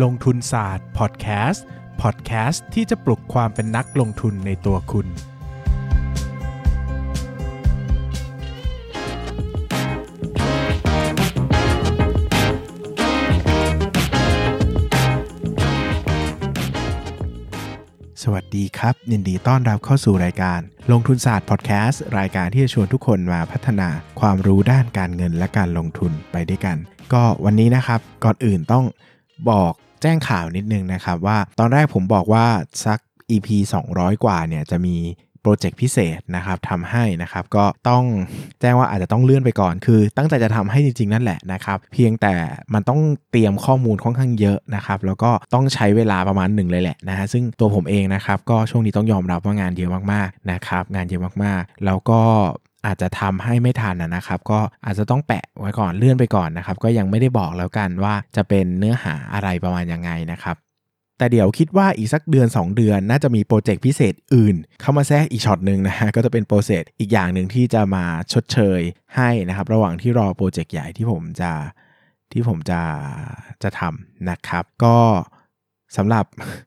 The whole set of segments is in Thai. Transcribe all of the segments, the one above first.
ลงทุนศาสตร์พอดแคสต์พอดแคสต์ที่จะปลุกความเป็นนักลงทุนในตัวคุณ สวัสดีครับ ยินดีต้อนรับเข้าสู่รายการ ลงทุนศาสตร์พอดแคสต์รายการที่จะชวนทุกคนมาพัฒนาความรู้ด้านการเงินและการลงทุนไปด้วยกัน ก็วันนี้นะครับก่อนอื่นต้องบอก แจ้งข่าวนิดนึงนะครับว่าตอนแรกผมบอกว่าสัก EP 200 กว่าเนี่ยจะมีโปรเจกต์พิเศษนะครับทำให้นะครับก็ต้องแจ้งว่าอาจจะต้องเลื่อนไปก่อน คือตั้งใจจะทำให้จริงๆ นั่นแหละนะครับ เพียงแต่มันต้องเตรียมข้อมูลค่อนข้างเยอะนะครับ แล้วก็ต้องใช้เวลาประมาณหนึ่งเลยแหละนะฮะซึ่งตัวผมเองนะครับก็ช่วงนี้ต้องยอมรับว่างานเยอะมากๆนะครับงานเยอะมากๆ แล้วก็ อาจจะทำให้ไม่ทันนะครับ ก็อาจจะต้องแปะไว้ก่อนเลื่อนไปก่อนนะครับ ก็ยังไม่ได้บอกแล้วกันว่าจะเป็นเนื้อหาอะไรประมาณยังไงนะครับแต่เดี๋ยวคิดว่าอีกสักเดือน 2 เดือนน่าจะมีโปรเจกต์พิเศษอื่น เข้ามาแทรกอีกช็อตหนึ่งนะฮะก็จะเป็นโปรเจกต์อีกอย่างหนึ่งที่จะมาชดเชยให้นะครับ ระหว่างที่รอโปรเจกต์ใหญ่ที่ผมจะที่ผมจะจะทำนะครับ ก็สำหรับ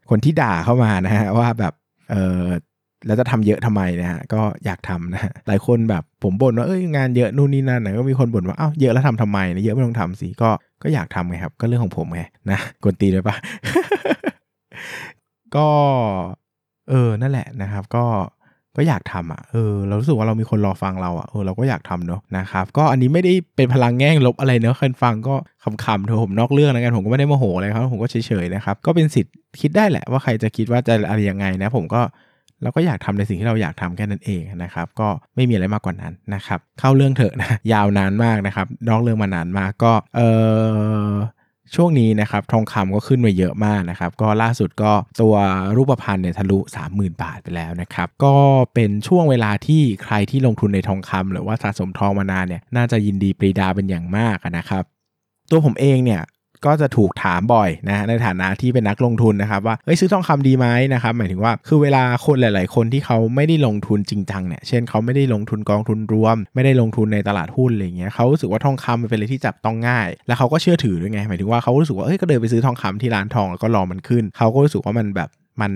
คนที่ด่าเข้ามานะฮะว่าแบบเออ แล้วจะทำเยอะทำไมนะฮะก็อยากทำนะฮะหลายคนแบบผมบ่นว่าเอ้ยงานเยอะนู่นนี่นั่นนะก็มีคนบ่นว่าเอ้าเยอะแล้วทำทำไมนะเยอะไม่ต้องทำสิก็ก็อยากทำไงครับ ก็เรื่องของผมไงนะกวนตีเลยปะก็เออนั่นแหละนะครับ ก็ก็อยากทำอะเออเรารู้สึกว่าเรามีคนรอฟังเราอะเออเราก็อยากทำเนาะนะครับก็อันนี้ไม่ได้เป็นพลังแง่งลบอะไรเนาะคนฟังก็คำๆเถอะผมนอกเรื่องแล้วกันผมก็ไม่ได้โมโหอะไรครับผมก็เฉยๆนะครับก็เป็นสิทธิ์คิดได้แหละว่าใครจะคิดว่าจะอะไรยังไงนะผมก็ เราก็อยากทำในสิ่งที่เราอยากทำแค่นั้นเองนะครับก็ไม่มีอะไรมากกว่านั้นนะครับเข้าเรื่องเถอะนะยาวนานมากนะครับนอกเรื่องมานานมากก็เออช่วงนี้นะครับทองคำก็ขึ้นมาเยอะมากนะครับ ก็ล่าสุดก็ตัวรูปพรรณเนี่ยทะลุ 30,000 บาทไปแล้วนะครับ ก็เป็นช่วงเวลาที่ใครที่ลงทุนในทองคำหรือว่าสะสมทองมานานเนี่ยน่าจะยินดีปรีดาเป็นอย่างมากนะครับตัวผมเองเนี่ย ก็จะถูกถามบ่อยนะในฐานะที่เป็นนักลงทุนนะครับว่าเฮ้ยซื้อทองคำดีไหมนะครับหมายถึงว่าคือเวลาคนหลาย ๆ คนที่เขาไม่ได้ลงทุนจริงจังเนี่ยเช่นเขาไม่ได้ลงทุนกองทุนรวม ไม่ได้ลงทุนในตลาดหุ้นอะไรเงี้ยเขารู้สึกว่าทองคำมันเป็นอะไรที่จับต้องง่าย แล้วเขาก็เชื่อถือด้วยไงหมายถึงว่าเขารู้สึกว่าเอ้ยก็เดินไปซื้อทองคำที่ร้านทองแล้วก็รอมันขึ้นเขาก็รู้สึกว่ามันแบบมัน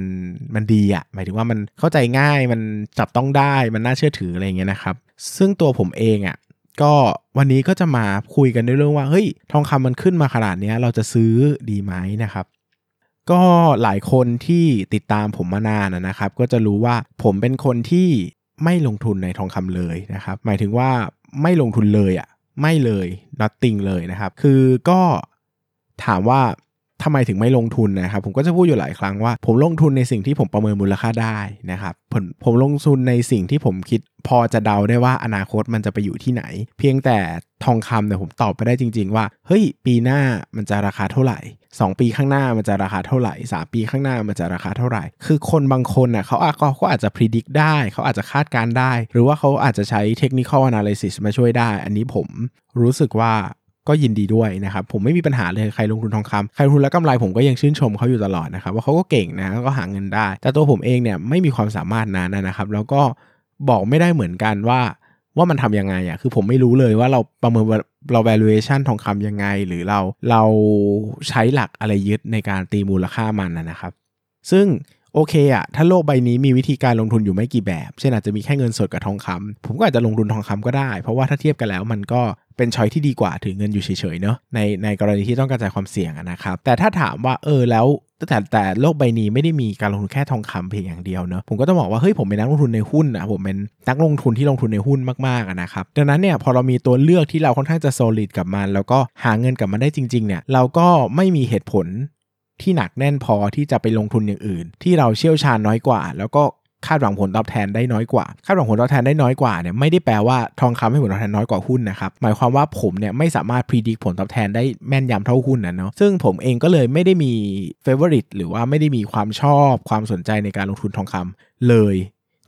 มันดีอะหมายถึงว่ามันเข้าใจง่ายมันจับต้องได้มันน่าเชื่อถืออะไรเงี้ยนะครับซึ่งตัวผมเองอะ ก็วันนี้ก็จะมาคุยกันในเรื่องว่าเฮ้ยทองคำมันขึ้นมาขนาดนี้เราจะซื้อดีไหมนะครับ ก็หลายคนที่ติดตามผมมานานนะครับ ก็จะรู้ว่าผมเป็นคนที่ไม่ลงทุนในทองคำเลยนะครับ หมายถึงว่าไม่ลงทุนเลยอะ่ะไม่เลย nothing เลยนะครับ คือก็ถามว่า ทำไมถึงไม่ลงทุนนะครับผมก็จะพูดอยู่หลายครั้งว่า ผมลงทุนในสิ่งที่ผมประเมินมูลค่าได้นะครับผมผมลงทุนในสิ่งที่ผมคิดพอจะเดาได้ว่าอนาคตมันจะไปอยู่ที่ไหน เพียงแต่ทองคำเนี่ยผมตอบไปได้จริง ๆ ว่าเฮ้ยปีหน้ามันจะราคาเท่าไหร่ 2 ปีข้างหน้ามันจะราคาเท่าไหร่ 3 ปีข้างหน้ามันจะราคาเท่าไหร่ คือคนบางคนน่ะเขาอาจเขาอาจจะพิจิตรได้เขาอาจจะคาดการได้ หรือว่าเขาอาจจะใช้เทคนิคอลแอนาลิซิสมาช่วยได้ อันนี้ผมรู้สึกว่า ก็ยินดีด้วยนะครับผมไม่มีปัญหาเลยใครลงทุนทองคำใครลงทุนแล้วกำไรผมก็ยังชื่นชมเขาอยู่ตลอดนะครับว่าเขาก็เก่งนะก็หาเงินได้ แต่ตัวผมเองเนี่ยไม่มีความสามารถนั้นนะครับ แล้วก็บอกไม่ได้เหมือนกันว่าว่ามันทำยังไงอะคือผมไม่รู้เลยว่าเราประเมินเรา valuation ทองคำยังไง หรือเราเราใช้หลักอะไรยึดในการตีมูลค่ามันนะครับ ซึ่งโอเคอะถ้าโลกใบนี้มีวิธีการลงทุนอยู่ไม่กี่แบบ เช่นอาจจะมีแค่เงินสดกับทองคำผมก็อาจจะลงทุนทองคำก็ได้ เพราะว่าถ้าเทียบกันแล้วมันก็ เป็นช้อยที่ดีกว่าถือเงินอยู่เฉยๆเนาะในในกรณีที่ต้องกระจายความเสี่ยงนะครับ แต่ถ้าถามว่าเออแล้วแต่แต่โลกใบนี้ไม่ได้มีการลงทุนแค่ทองคำเพียงอย่างเดียวเนอะผมก็ต้องบอกว่าเฮ้ยผมเป็นนักลงทุนในหุ้นนะผมเป็นนักลงทุนที่ลงทุนในหุ้นมากๆนะครับดังนั้นเนี่ยพอเรามีตัวเลือกที่เราค่อนข้างจะ solid กับมัน แล้วก็หาเงินกับมันได้จริงๆเนี่ยเราก็ไม่มีเหตุผลที่หนักแน่นพอที่จะไปลงทุนอย่างอื่น ที่เราเชี่ยวชาญน้อยกว่า แล้วก็ คาดหวังผลตอบแทนได้น้อยกว่า คาดหวังผลตอบแทนได้น้อยกว่าเนี่ยไม่ได้แปลว่าทองคำให้ผลตอบแทนน้อยกว่าหุ้นนะครับหมายความว่าผมเนี่ยไม่สามารถพิจิตรผลตอบแทนได้แม่นยำเท่าหุ้นนะเนาะซึ่งผมเองก็เลยไม่ได้มีเฟเวอริตหรือว่าไม่ได้มีความชอบความสนใจในการลงทุนทองคำเลย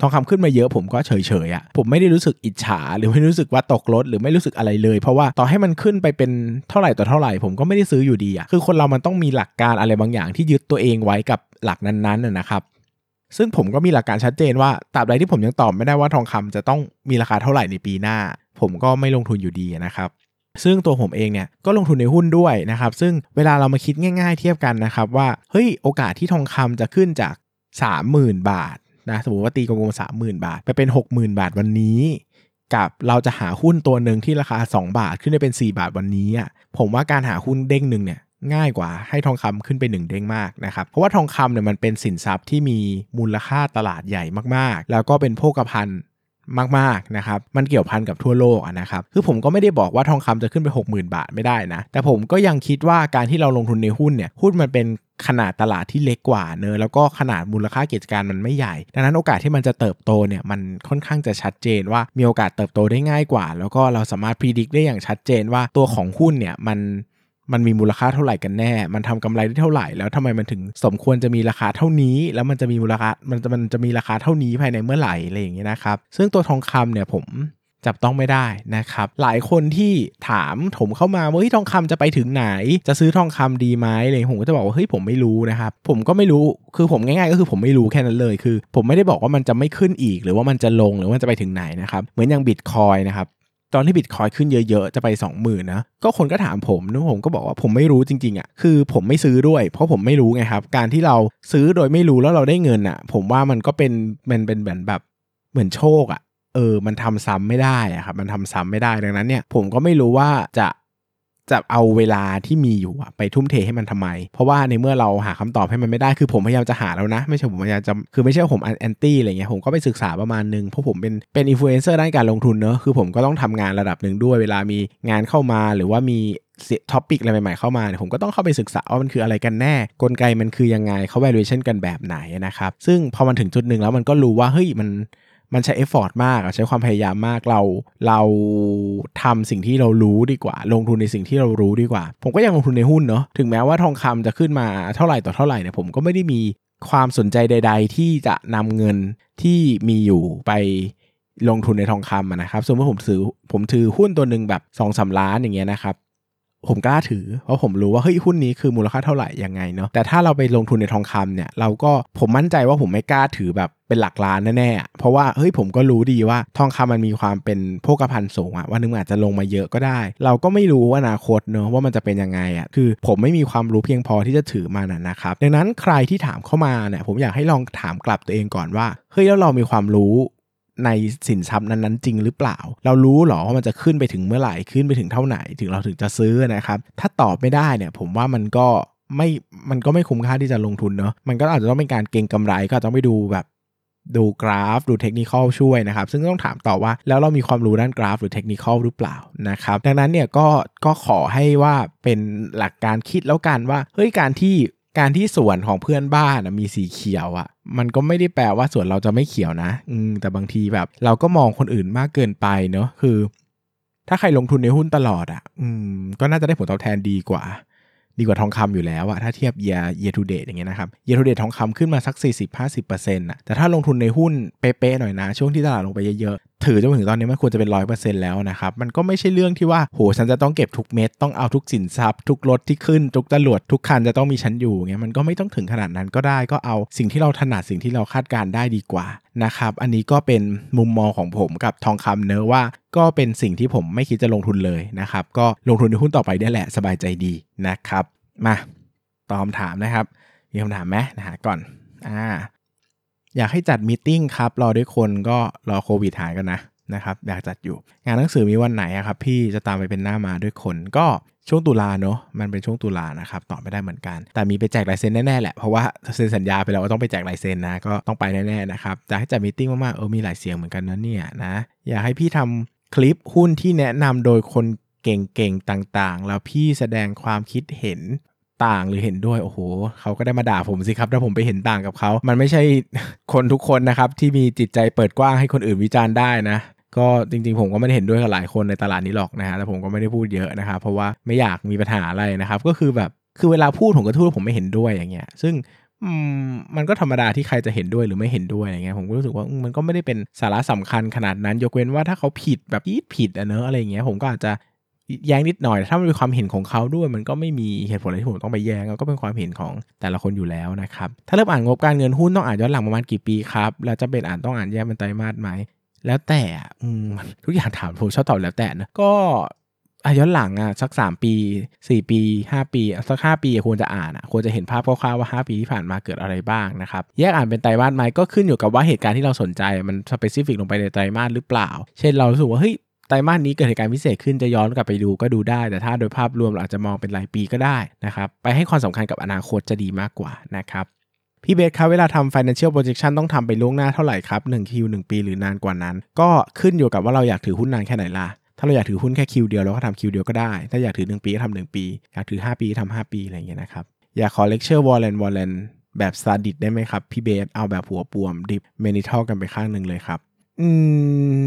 ทองคำขึ้นมาเยอะผมก็เฉยๆอะ่ะผมไม่ได้รู้สึกอิจฉา หรือไม่รู้สึกว่าตกรถหรือไม่รู้สึกอะไรเลย เพราะว่าต่อให้มันขึ้นไปเป็นเท่าไหร่ต่อเท่าไหร่ผมก็ไม่ได้ซื้ออยู่ดีอะ่ะคือคนเรามันต้องมีหลักการอะไรบางอย่างที่ยึดตัวเองไว้กับหลักนั้นๆนะครับ ซึ่งผมก็มีหลักการชัดเจนว่าตราบใดที่ผมยังตอบไม่ได้ว่าทองคำจะต้องมีราคาเท่าไหร่ในปีหน้า ผมก็ไม่ลงทุนอยู่ดีนะครับซึ่งตัวผมเองเนี่ยก็ลงทุนในหุ้นด้วยนะครับ ซึ่งเวลาเรามาคิดง่าย ๆ เทียบกันนะครับว่าเฮ้ยโอกาสที่ทองคำจะขึ้นจาก 30,000 บาทนะสมมติว่าตีกลมๆสามหมื่นบาท ไปเป็น 60,000 บาทวันนี้ กับเราจะหาหุ้นตัวหนึ่งที่ราคา 2 บาทขึ้นได้เป็น 4 บาทวันนี้อะผมว่าการหาหุ้นเด้งหนึ่งเนี่ย ง่ายกว่าให้ทองคำขึ้นไป 1 เด้งมากนะครับ เพราะว่าทองคำเนี่ยมันเป็นสินทรัพย์ที่มีมูลค่าตลาดใหญ่มากๆ แล้วก็เป็นโภคภัณฑ์มากๆนะครับ มันเกี่ยวพันกับทั่วโลกนะครับ คือผมก็ไม่ได้บอกว่าทองคำจะขึ้นไป 60,000 บาทไม่ได้นะ แต่ผมก็ยังคิดว่าการที่เราลงทุนในหุ้นเนี่ย หุ้นมันเป็นขนาดตลาดที่เล็กกว่าเนอะแล้วก็ขนาดมูลค่ากิจการมันไม่ใหญ่ ดังนั้นโอกาสที่มันจะเติบโตเนี่ยมันค่อนข้างจะชัดเจนว่ามีโอกาสเติบโตได้ง่ายกว่า แล้วก็เราสามารถพิจิตรได้อย่างชัดเจนว่าตัวของหุ้นเนี่ยมัน มันมีมูลค่าเท่าไหร่กันแน่ มันทำกำไรได้เท่าไหร่ แล้วทำไมมันถึงสมควรจะมีราคาเท่านี้ แล้วมันจะมีมูลค่า มันจะมันจะมีราคาเท่านี้ภายในเมื่อไหร่อะไรอย่างเงี้ยนะครับ ซึ่งตัวทองคำเนี่ยผมจับต้องไม่ได้นะครับ หลายคนที่ถามผมเข้ามาว่าเฮ้ยทองคำจะไปถึงไหน จะซื้อทองคำดีไหมอะไรผมก็จะบอกว่าเฮ้ยผมไม่รู้นะครับ ผมก็ไม่รู้คือผมง่ายๆ ก็คือผมไม่รู้แค่นั้นเลยคือ ผมไม่ได้บอกว่ามันจะไม่ขึ้นอีก หรือว่ามันจะลงหรือว่าจะไปถึงไหนนะครับเหมือนอย่างบิตคอยนะครับ ตอนที่บิตคอยขึ้นเยอะๆ จะไป 20,000นะก็คนก็ถามผมนะผมก็บอกว่าผมไม่รู้จริงๆอะ่ะคือผมไม่ซื้อด้วย เพราะผมไม่รู้ไงครับ การที่เราซื้อโดยไม่รู้แล้วเราได้เงินอะ่ะ ผมว่ามันก็เป็นมันเป็นเหมือนแบบเหมือนโชคอะ่ะเออ มันทำซ้ำไม่ได้อะครับ มันทำซ้ำไม่ได้ ดังนั้นเนี่ย ผมก็ไม่รู้ว่าจะ จะเอาเวลาที่มีอยู่ไปทุ่มเทให้มันทำไม เพราะว่าในเมื่อเราหาคำตอบให้มันไม่ได้คือผมพยายามจะหาแล้วนะ ไม่ใช่ผมพยายามจะคือไม่ใช่ผม anti อะไรเงี้ยผมก็ไปศึกษาประมาณนึงเพราะผมเป็นเป็นอินฟลูเอนเซอร์ด้านการลงทุนเนอะคือผมก็ต้องทำงานระดับหนึ่งด้วย เวลามีงานเข้ามาหรือว่ามี topic อะไรใหม่ๆเข้ามาเนี่ยผมก็ต้องเข้าไปศึกษาว่ามันคืออะไรกันแน่ กลไกมันคือยังไงเขา valuation กันแบบไหนนะครับ ซึ่งพอมันถึงจุดหนึ่งแล้วมันก็รู้ว่าเฮ้ยมัน มันใช้ effort มากใช้ความพยายามมากเรา เราทำสิ่งที่เรารู้ดีกว่า ลงทุนในสิ่งที่เรารู้ดีกว่า ผมก็ยังลงทุนในหุ้นเนาะถึงแม้ว่าทองคำจะขึ้นมาเท่าไหร่ต่อเท่าไหร่เนี่ยผมก็ไม่ได้มีความสนใจใด ๆ ที่จะนำเงินที่มีอยู่ไปลงทุนในทองคำนะครับสมมติผมถือผมถือหุ้นตัวหนึ่งแบบ2อสาล้านอย่างเงี้ยนะครับ ผมกล้าถือ เพราะผมรู้ว่าเฮ้ยหุ้นนี้คือมูลค่าเท่าไหร่ยังไงเนาะแต่ถ้าเราไปลงทุนในทองคำเนี่ยเราก็ผมมั่นใจว่าผมไม่กล้าถือแบบเป็นหลักล้านแน่ๆเพราะว่าเฮ้ยผมก็รู้ดีว่าทองคำมันมีความเป็นโภคภัณฑ์สูงอะวันนึงอาจจะลงมาเยอะก็ได้ เราก็ไม่รู้ว่าอนาคตเนาะว่ามันจะเป็นยังไงอะคือผมไม่มีความรู้เพียงพอที่จะถือมันนะครับดังนั้นใครที่ถามเข้ามาเนี่ยผมอยากให้ลองถามกลับตัวเองก่อนว่าเฮ้ยแล้วเรามีความรู้ ในสินทรัพย์นั้นๆจริงหรือเปล่า เรารู้หรอว่ามันจะขึ้นไปถึงเมื่อไหร่ขึ้นไปถึงเท่าไหร่ถึงเราถึงจะซื้อนะครับ ถ้าตอบไม่ได้เนี่ยผมว่ามันก็ไม่มันก็ไม่คุ้มค่าที่จะลงทุนเนาะมันก็อาจจะต้องเป็นการเก็งกำไรก็ต้องไปดูแบบดูกราฟดูเทคนิคช่วยนะครับ ซึ่งต้องถามต่อว่าแล้วเรามีความรู้ด้านกราฟหรือเทคนิคหรือเปล่านะครับ ดังนั้นเนี่ยก็ก็ขอให้ว่าเป็นหลักการคิดแล้วกันว่าเฮ้ยการที่ การที่สวนของเพื่อนบ้านมีสีเขียวอะ่ะ มันก็ไม่ได้แปลว่าสวนเราจะไม่เขียวนะ อืมแต่บางทีแบบ เราก็มองคนอื่นมากเกินไปเนาะคือ ถ้าใครลงทุนในหุ้นตลอดอะ่ะ อืม ก็น่าจะได้ผลตอบแทนดีกว่า ดีกว่าทองคำอยู่แล้วอะถ้าเทียบ year year to date อย่างเงี้ยนะครับ year to date ทองคำขึ้นมาสัก 40-50%อะแต่ถ้าลงทุนในหุ้นเป๊ะๆหน่อยนะ ช่วงที่ตลาดลงไปเยอะ ถือจนถึงตอนนี้มันควรจะเป็นร้อยเปอร์เซ็นต์แล้วนะครับมันก็ไม่ใช่เรื่องที่ว่าโหฉันจะต้องเก็บทุกเม็ดต้องเอาทุกสินทรัพย์ทุกรถที่ขึ้นทุกตำรวจทุกคันจะต้องมีฉันอยู่เงี้ยมันก็ไม่ต้องถึงขนาดนั้นก็ได้ก็เอาสิ่งที่เราถนัดสิ่งที่เราคาดการได้ดีกว่านะครับอันนี้ก็เป็นมุมมองของผมกับทองคำเนอะว่าก็เป็นสิ่งที่ผมไม่คิดจะลงทุนเลยนะครับก็ลงทุนในหุ้นต่อไปได้แหละสบายใจดีนะครับ มาตอบคำถามนะครับมีคำถามไหมนะฮะก่อนอ่า อยากให้จัดมีติ้งครับรอด้วยคนก็รอโควิดหายกันนะนะครับอยากจัดอยู่ งานหนังสือมีวันไหนครับพี่จะตามไปเป็นหน้ามาด้วยคนก็ช่วงตุลาเนาะมันเป็นช่วงตุลานะครับตอบไม่ได้เหมือนกัน แต่มีไปแจกลายเซ็นแน่ๆแหละเพราะว่าเซ็นสัญญาไปแล้วว่าต้องไปแจกลายเซ็นนะก็ต้องไปแน่ๆนะครับจะให้จัดมีติ้งมากๆเออมีหลายเสียงเหมือนกันนะเนี่ยนะอยากให้พี่ทำคลิปหุ้นที่แนะนำโดยคนเก่งๆต่างๆ แล้วพี่แสดงความคิดเห็น ต่างหรือเห็นด้วยโอ้โหเขาก็ได้มาด่าผมสิครับถ้าผมไปเห็นต่างกับเขา มันไม่ใช่คนทุกคนนะครับที่มีจิตใจเปิดกว้างให้คนอื่นวิจารณ์ได้นะก็จริงๆ ผมก็ไม่ได้เห็นด้วยกับหลายคนในตลาดนี้หรอกนะฮะแต่ผมก็ไม่ได้พูดเยอะนะครับเพราะว่าไม่อยากมีปัญหาอะไรนะครับ ก็คือแบบคือเวลาพูดผมก็พูดว่าผมไม่เห็นด้วยอย่างเงี้ย ซึ่งมันก็ธรรมดาที่ใครจะเห็นด้วยหรือไม่เห็นด้วยอย่างเงี้ยผมก็รู้สึกว่ามันก็ไม่ได้เป็นสาระสำคัญขนาดนั้น ยกเว้นว่าถ้าเขาผิดแบบผิดผิดอะเนอะอะไรเงี้ยผมก็อาจจะ แย้งนิดหน่อย ถ้ามันเป็นความเห็นของเขาด้วย มันก็ไม่มีเหตุผลอะไรที่ผมต้องไปแย้งก็เป็นความเห็นของแต่ละคนอยู่แล้วนะครับ ถ้าเริ่มอ่านงบการเงินหุ้นต้องอ่านย้อนหลังประมาณกี่ปีครับแล้วจะเป็นอ่านต้องอ่านแยกเป็นไตรมาสไหมแล้วแต่ทุกอย่างถามผมชอบตอบแล้วแต่นะก็อะย้อนหลังอะสัก 3 ปี 4 ปี 5 ปีสัก 5 ปีควรจะอ่านอะควรจะเห็นภาพคร่าวๆว่า 5 ปีที่ผ่านมาเกิดอะไรบ้างนะครับแยกอ่านเป็นไตรมาสไหมก็ขึ้นอยู่กับว่าเหตุการณ์ที่เราสนใจมันสเปซิฟิกลงไปในไตรมาสหรือเปล่า เช่นเรารู้สึกว่าเฮ้ย ไตรมาสนี้เกิดเหตุการณ์พิเศษขึ้นจะย้อนกลับไปดูก็ดูได้ แต่ถ้าโดยภาพรวมเราอาจจะมองเป็นรายปีก็ได้นะครับ ไปให้ความสำคัญกับอนาคตจะดีมากกว่านะครับพี่เบสครับเวลาทำ financial projection ต้องทำไปล่วงหน้าเท่าไหร่ครับ1 Q 1ปีหรือนานกว่านั้น ก็ขึ้นอยู่กับว่าเราอยากถือหุ้นนานแค่ไหนล่ะถ้าเราอยากถือหุ้นแค่ Q เดียวเราก็ทำ Q เดียวก็ได้ ถ้าอยากถือ 1 ปีก็ทำ1ปี อยากถือ 5 ปีก็ทำ5ปีอะไรอย่างเงี้ยนะครับ อยากขอ lecture warrant warrant แบบซาดิสได้ไหมครับพี่เบสเอาแบบหัวปวมดิบเมนิทัลกันไปข้างหนึ่งเลยครับ อืม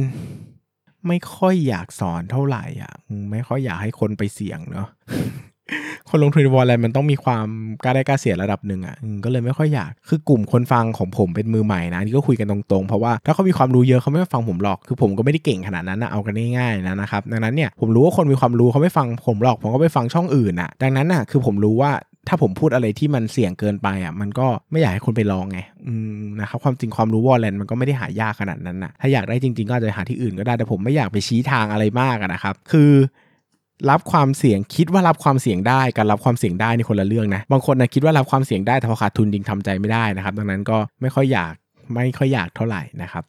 ไม่ค่อยอยากสอนเท่าไหร่อะไม่ค่อยอยากให้คนไปเสี่ยงเนาะคนลงทุนในวอลเลนมันต้องมีความกล้าได้กล้าเสียระดับหนึ่งอะก็เลยไม่ค่อยอยาก คือกลุ่มคนฟังของผมเป็นมือใหม่นะนี่ก็คุยกันตรงๆ เพราะว่าถ้าเขามีความรู้เยอะเขาไม่ฟังผมหรอก คือผมก็ไม่ได้เก่งขนาดนั้นนะเอากันง่ายๆนะนะครับดังนั้นเนี่ยผมรู้ว่าคนมีความรู้เขาไม่ฟังผมหรอกผมก็ไปฟังช่องอื่นอะ ดังนั้นอะคือผมรู้ว่า ถ้าผมพูดอะไรที่มันเสี่ยงเกินไปอะมันก็ไม่อยากให้คนไปลองไงอืมนะครับความจริงความรู้วอลเลนมันก็ไม่ได้หายากขนาดนั้นนะถ้าอยากได้จริงๆก็อาจจะหาที่อื่นก็ได้แต่ผมไม่อยากไปชี้ทางอะไรมากนะครับ คือรับความเสี่ยงคิดว่ารับความเสี่ยงได้การรับความเสี่ยงได้ในคนละเรื่องนะบางคนนะคิดว่ารับความเสี่ยงได้แต่พอขาดทุนจริงทำใจไม่ได้นะครับ ดังนั้นก็ไม่ค่อยอยากไม่ค่อยอยากเท่าไหร่นะครับ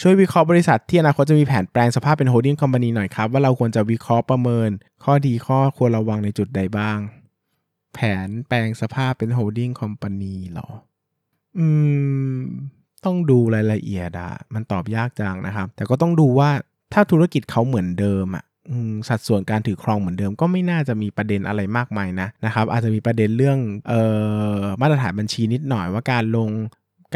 ช่วยวิเคราะห์บริษัทที่อนาคตจะมีแผนแปลงสภาพเป็นโฮดดิ้งคอมพานีหน่อยครับว่าเราควรจะวิเคราะห์ประเมิน ข้อดีข้อควรระวังในจุดใดบ้าง แผนแปลงสภาพเป็น holding company หรอ อืม ต้องดูรายละเอียดอะมันตอบยากจังนะครับ แต่ก็ต้องดูว่าถ้าธุรกิจเขาเหมือนเดิมอะสัดส่วนการถือครองเหมือนเดิมก็ไม่น่าจะมีประเด็นอะไรมากมายนะนะครับ อาจจะมีประเด็นเรื่องเออมาตรฐานบัญชีนิดหน่อยว่าการลง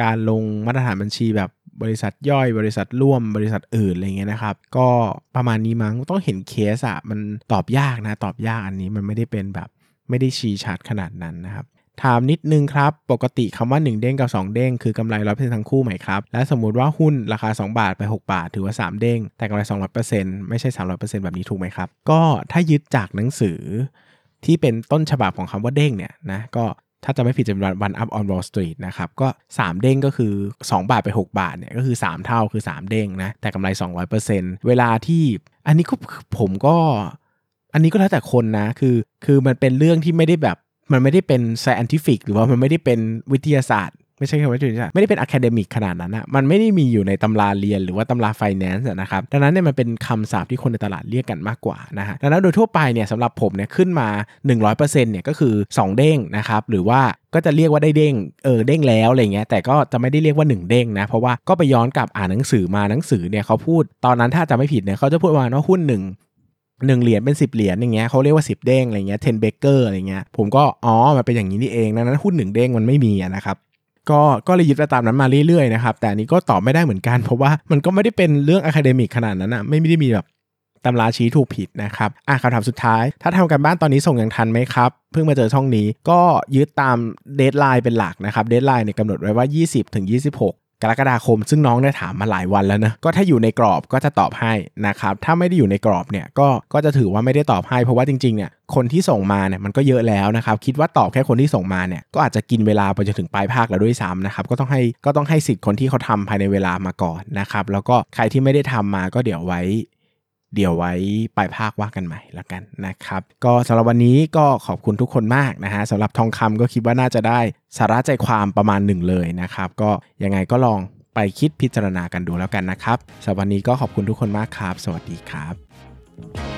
การลงมาตรฐานบัญชีแบบบริษัทย่อยบริษัทร่วมบริษัทอื่นอะไรเงี้ยนะครับ ก็ประมาณนี้มั้งต้องเห็นเคสอะมันตอบยากนะ ตอบยากอันนี้มันไม่ได้เป็นแบบ ไม่ได้ชี้ชัดขนาดนั้นนะครับถามนิดนึงครับ ปกติคำว่า 1 เด้งกับ 2 เด้งคือกำไรร้อยเปอร์เซ็นต์ทั้งคู่ไหมครับ และสมมุติว่าหุ้นราคา 2 บาทไป 6 บาท ถือว่า 3 เด้ง แต่กำไร200%ไม่ใช่ 300%แบบนี้ถูกไหมครับ ก็ถ้ายึดจากหนังสือ ที่เป็นต้นฉบับของคำว่าเด้งเนี่ยนะก็ถ้าจะไม่ผิดจะเป็น One Up On Wall Street นะครับก็ 3 เด้งก็คือ 2 บาทไป 6 บาทเนี่ยก็คือ 3 เท่าคือ 3 เด้งนะแต่กำไร 200%เวลาที่อันนี้ก็ผมก็ อันนี้ก็แล้วแต่คนนะคือ คือมันเป็นเรื่องที่ไม่ได้แบบมันไม่ได้เป็น scientific หรือว่ามันไม่ได้เป็นวิทยาศาสตร์ ไม่ใช่คำว่าวิทยาศาสตร์ไม่ได้เป็น academic ขนาดนั้นอะมันไม่ได้มีอยู่ในตำราเรียนหรือว่าตำรา finance นะครับดังนั้นเนี่ยมันเป็นคำศัพท์ที่คนในตลาดเรียกกันมากกว่านะฮะดังนั้นโดยทั่วไปเนี่ยสำหรับผมเนี่ยขึ้นมา 100%เนี่ยก็คือ 2 เด้งนะครับหรือว่าก็จะเรียกว่าได้เด้ง เออเด้งแล้วอะไรเงี้ย แต่ก็จะไม่ได้เรียกว่า 1 เด้งนะ เพราะว่าก็ไปย้อนกลับอ่านหนังสือมาหนังสือเนี่ยเขาพูดตอนนั้นถ้าจะไม่ผิดเนี่ยเขาจะพูดว่าว่าหุ้นหนึ่ง หนึ่งเหรียญเป็น10เหรียญอย่างเงี้ยเขาเรียกว่า10เด้งอะไรเงี้ย ten bagger อะไรเงี้ยผมก็อ๋อมันเป็นอย่างนี้นี่เองดังนั้นหุ้นหนึ่งเด้งมันไม่มีนะครับก็ก็เลยยึดตามนั้นมาเรื่อยๆนะครับแต่อันนี้ก็ตอบไม่ได้เหมือนกันเพราะว่ามันก็ไม่ได้เป็นเรื่อง academic ขนาดนั้นอะไม่ได้มีแบบตำราชี้ถูกผิดนะครับอะคำถามสุดท้าย ถ้าทำการบ้านตอนนี้ส่งยังทันไหมครับ เพิ่งมาเจอช่องนี้ก็ยึดตาม deadline เป็นหลักนะครับ deadline เนี่ยกำหนดไว้ว่า 20ถึง26 กรกฎาคม ซึ่งน้องได้ถามมาหลายวันแล้วนะก็ถ้าอยู่ในกรอบก็จะตอบให้นะครับถ้าไม่ได้อยู่ในกรอบเนี่ยก็ก็จะถือว่าไม่ได้ตอบให้ เพราะว่าจริงๆเนี่ยคนที่ส่งมาเนี่ยมันก็เยอะแล้วนะครับคิดว่าตอบแค่คนที่ส่งมาเนี่ยก็อาจจะกินเวลาไปจนถึงปลายภาคแล้วด้วยซ้ำนะครับก็ต้องให้ก็ต้องให้สิทธิ์คนที่เขาทาภายในเวลามาก่อนนะครับแล้วก็ใครที่ไม่ได้ทำมาก็เดี๋ยวไว้ เดี๋ยวไว้ปลายภาคว่ากันใหม่ละกันนะครับ ก็สำหรับวันนี้ก็ขอบคุณทุกคนมากนะฮะสำหรับทองคำก็คิดว่าน่าจะได้สาระใจความประมาณหนึ่งเลยนะครับ ก็ยังไงก็ลองไปคิดพิจารณากันดูแล้วกันนะครับสำหรับวันนี้ก็ขอบคุณทุกคนมากครับ สวัสดีครับ